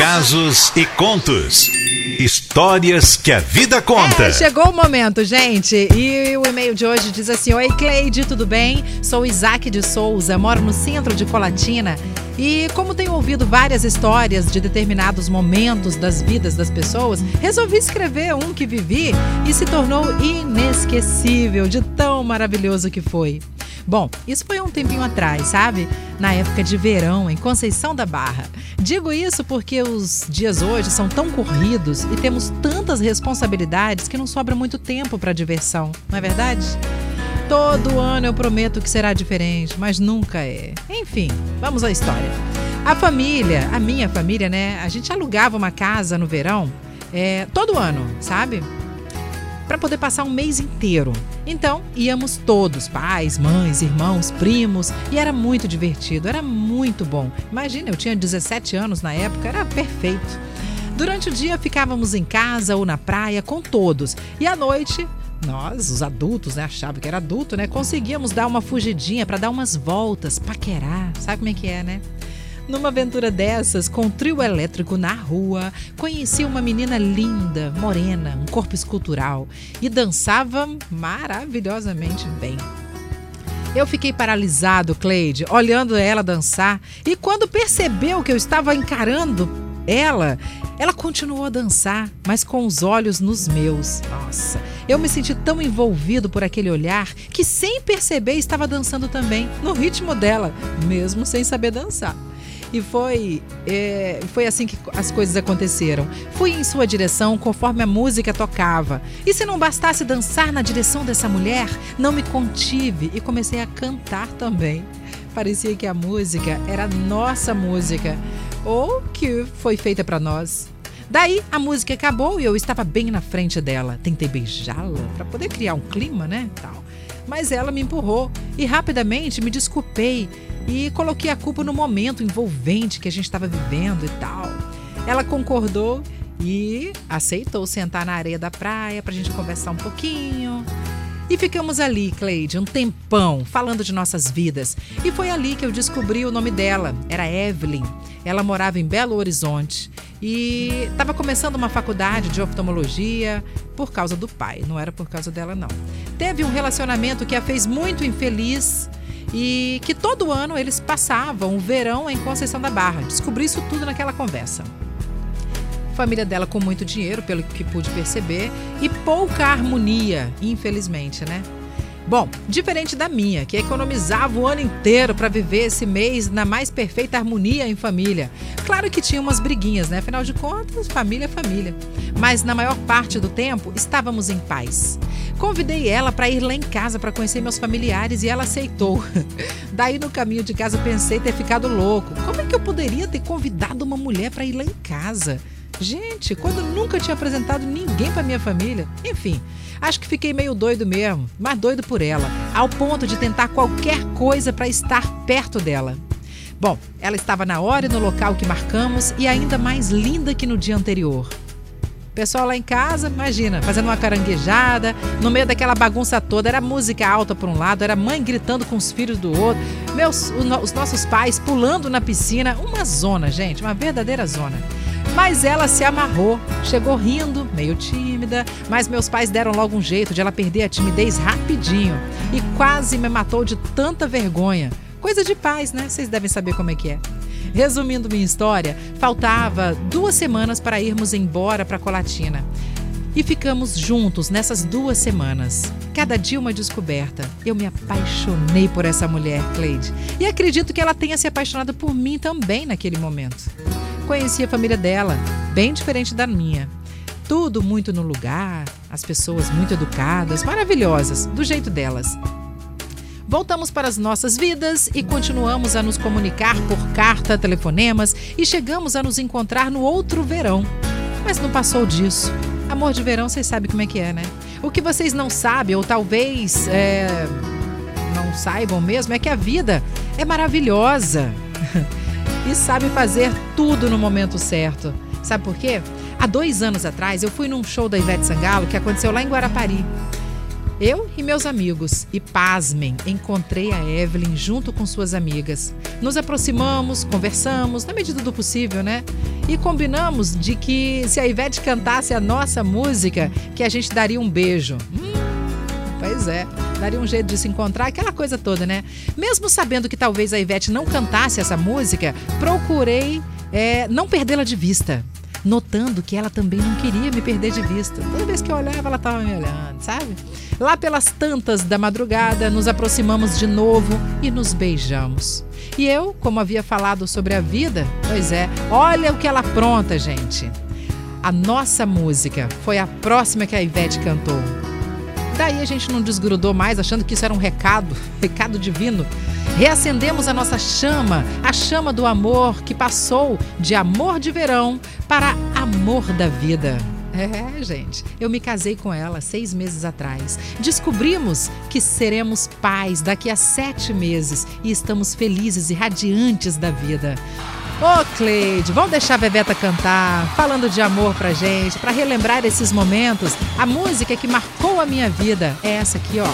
casos e contos. Histórias que a vida conta. É, chegou o momento, gente. E o e-mail de hoje diz assim: Oi, Cleide, tudo bem? Sou Isaac de Souza, moro no centro de Colatina. E como tenho ouvido várias histórias de determinados momentos das vidas das pessoas, resolvi escrever um que vivi e se tornou inesquecível de tão maravilhoso que foi. Bom, isso foi um tempinho atrás, sabe? Na época de verão, em Conceição da Barra. Digo isso porque os dias hoje são tão corridos e temos tantas responsabilidades que não sobra muito tempo para diversão, não é verdade? Todo ano eu prometo que será diferente, mas nunca é. Enfim, vamos à história. A família, a minha família, né? A gente alugava uma casa no verão é, todo ano, sabe? Para poder passar um mês inteiro. Então, íamos todos, pais, mães, irmãos, primos, e era muito divertido, era muito bom. Imagina, eu tinha 17 anos na época, era perfeito. Durante o dia ficávamos em casa ou na praia com todos, e à noite nós, os adultos, né, achavam que era adulto, né, conseguíamos dar uma fugidinha para dar umas voltas, paquerar, sabe como é que é, né? Numa aventura dessas, com um trio elétrico na rua, conheci uma menina linda, morena, um corpo escultural e dançava maravilhosamente bem. Eu fiquei paralisado, Cleide, olhando ela dançar, e quando percebeu que eu estava encarando ela, ela continuou a dançar, mas com os olhos nos meus. Nossa, eu me senti tão envolvido por aquele olhar que, sem perceber, estava dançando também, no ritmo dela, mesmo sem saber dançar. E foi, é, foi assim que as coisas aconteceram. Fui em sua direção conforme a música tocava. E se não bastasse dançar na direção dessa mulher, não me contive e comecei a cantar também. Parecia que a música era nossa música ou que foi feita para nós. Daí a música acabou e eu estava bem na frente dela. Tentei beijá-la para poder criar um clima, né? Tal. Mas ela me empurrou e rapidamente me desculpei e coloquei a culpa no momento envolvente que a gente estava vivendo e tal. Ela concordou e aceitou sentar na areia da praia para a gente conversar um pouquinho. E ficamos ali, Cleide, um tempão, falando de nossas vidas. E foi ali que eu descobri o nome dela. Era Evelyn. Ela morava em Belo Horizonte e estava começando uma faculdade de oftalmologia por causa do pai, não era por causa dela, não. Teve um relacionamento que a fez muito infeliz e que todo ano eles passavam o verão em Conceição da Barra. Descobri isso tudo naquela conversa. Família dela com muito dinheiro, pelo que pude perceber, e pouca harmonia, infelizmente, né? Bom, diferente da minha, que economizava o ano inteiro para viver esse mês na mais perfeita harmonia em família. Claro que tinha umas briguinhas, né? Afinal de contas, família é família. Mas na maior parte do tempo estávamos em paz. Convidei ela para ir lá em casa para conhecer meus familiares e ela aceitou. Daí no caminho de casa pensei ter ficado louco. Como é que eu poderia ter convidado uma mulher para ir lá em casa? Gente, quando nunca tinha apresentado ninguém para minha família. Enfim, acho que fiquei meio doido mesmo, mas doido por ela, ao ponto de tentar qualquer coisa para estar perto dela. Bom, ela estava na hora e no local que marcamos e ainda mais linda que no dia anterior. Pessoal lá em casa, imagina, fazendo uma caranguejada, no meio daquela bagunça toda, era música alta por um lado, era mãe gritando com os filhos do outro, meus, os nossos pais pulando na piscina, uma zona, gente, uma verdadeira zona. Mas ela se amarrou, chegou rindo, meio tímida, mas meus pais deram logo um jeito de ela perder a timidez rapidinho e quase me matou de tanta vergonha. Coisa de paz, né? Vocês devem saber como é que é. Resumindo minha história, faltava duas semanas para irmos embora para Colatina. E ficamos juntos nessas duas semanas. Cada dia uma descoberta. Eu me apaixonei por essa mulher, Cleide. E acredito que ela tenha se apaixonado por mim também naquele momento conheci a família dela, bem diferente da minha. Tudo muito no lugar, as pessoas muito educadas, maravilhosas, do jeito delas. Voltamos para as nossas vidas e continuamos a nos comunicar por carta, telefonemas e chegamos a nos encontrar no outro verão. Mas não passou disso. Amor de verão, vocês sabem como é que é, né? O que vocês não sabem, ou talvez é, não saibam mesmo, é que a vida é maravilhosa. e sabe fazer tudo no momento certo. Sabe por quê? Há dois anos atrás eu fui num show da Ivete Sangalo que aconteceu lá em Guarapari. Eu e meus amigos, e pasmem, encontrei a Evelyn junto com suas amigas. Nos aproximamos, conversamos, na medida do possível, né? E combinamos de que se a Ivete cantasse a nossa música, que a gente daria um beijo. Hum, pois é, daria um jeito de se encontrar, aquela coisa toda, né? Mesmo sabendo que talvez a Ivete não cantasse essa música, procurei é, não perdê-la de vista notando que ela também não queria me perder de vista. Toda vez que eu olhava, ela estava me olhando, sabe? Lá pelas tantas da madrugada, nos aproximamos de novo e nos beijamos. E eu, como havia falado sobre a vida, pois é, olha o que ela apronta, gente. A nossa música foi a próxima que a Ivete cantou. Daí a gente não desgrudou mais, achando que isso era um recado, recado divino. Reacendemos a nossa chama, a chama do amor que passou de amor de verão para amor da vida. É, gente, eu me casei com ela seis meses atrás. Descobrimos que seremos pais daqui a sete meses e estamos felizes e radiantes da vida. Ô, oh, Cleide, vamos deixar a Bebeta cantar, falando de amor pra gente, para relembrar esses momentos. A música que marcou a minha vida é essa aqui, ó.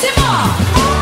Simão!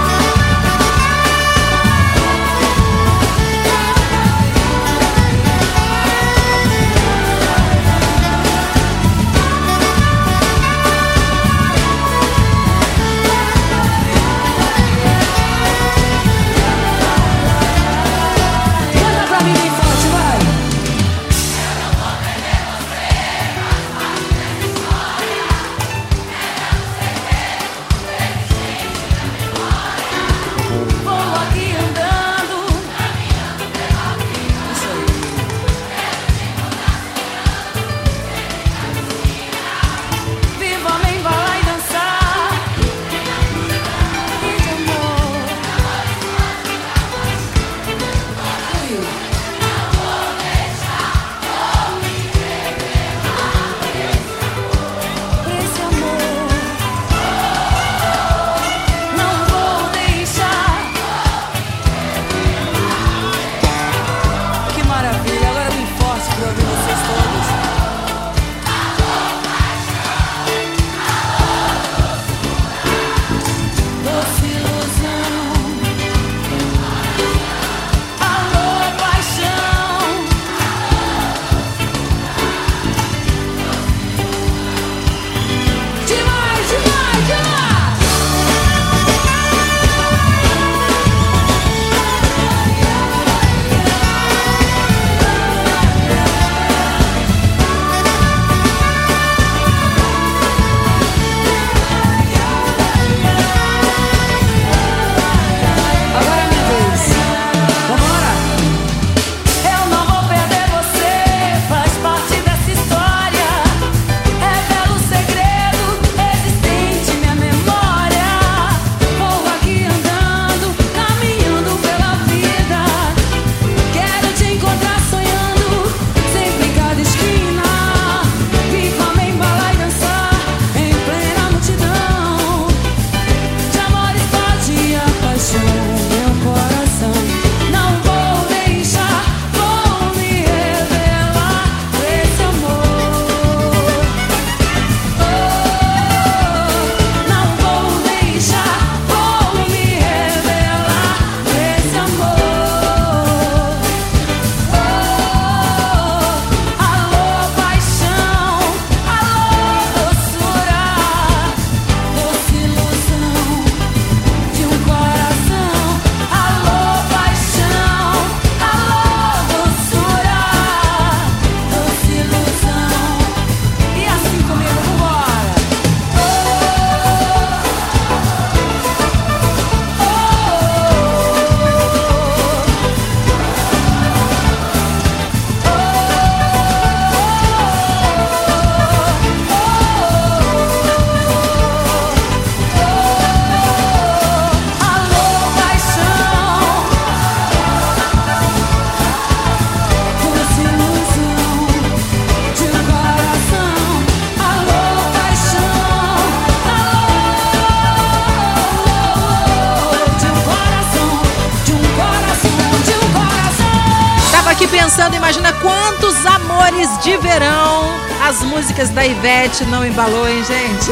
aqui pensando, imagina quantos amores de verão as músicas da Ivete não embalou, hein, gente?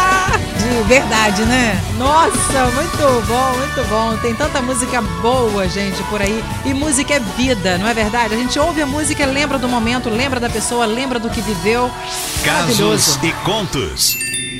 de verdade, né? Nossa, muito bom, muito bom. Tem tanta música boa, gente, por aí. E música é vida, não é verdade? A gente ouve a música, lembra do momento, lembra da pessoa, lembra do que viveu. Casos e contos.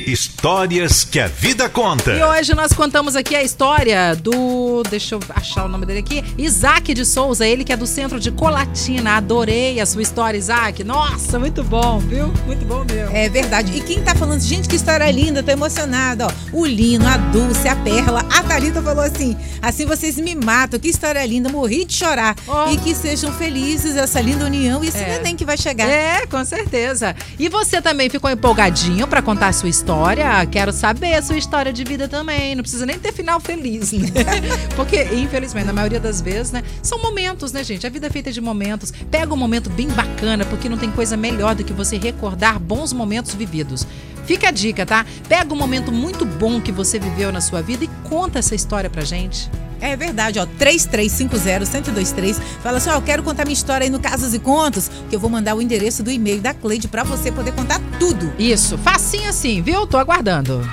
Histórias que a vida conta. E hoje nós contamos aqui a história do. Deixa eu achar o nome dele aqui. Isaac de Souza, ele que é do centro de Colatina. Adorei a sua história, Isaac. Nossa, muito bom, viu? Muito bom mesmo. É verdade. E quem tá falando, gente, que história linda, tô emocionada, ó. O Lino, a Dulce, a Perla, a Thalita falou assim: assim vocês me matam, que história linda, morri de chorar. Oh. E que sejam felizes essa linda união e esse é. neném que vai chegar. É, com certeza. E você também ficou empolgadinho para contar a sua história? História, quero saber a sua história de vida também. Não precisa nem ter final feliz, né? Porque, infelizmente, na maioria das vezes, né? São momentos, né, gente? A vida é feita de momentos. Pega um momento bem bacana, porque não tem coisa melhor do que você recordar bons momentos vividos. Fica a dica, tá? Pega um momento muito bom que você viveu na sua vida e conta essa história pra gente. É verdade, ó, 3350-1023. Fala assim, ó, eu quero contar minha história aí no Casos e Contos, que eu vou mandar o endereço do e-mail da Cleide para você poder contar tudo. Isso, facinho assim, viu? Tô aguardando.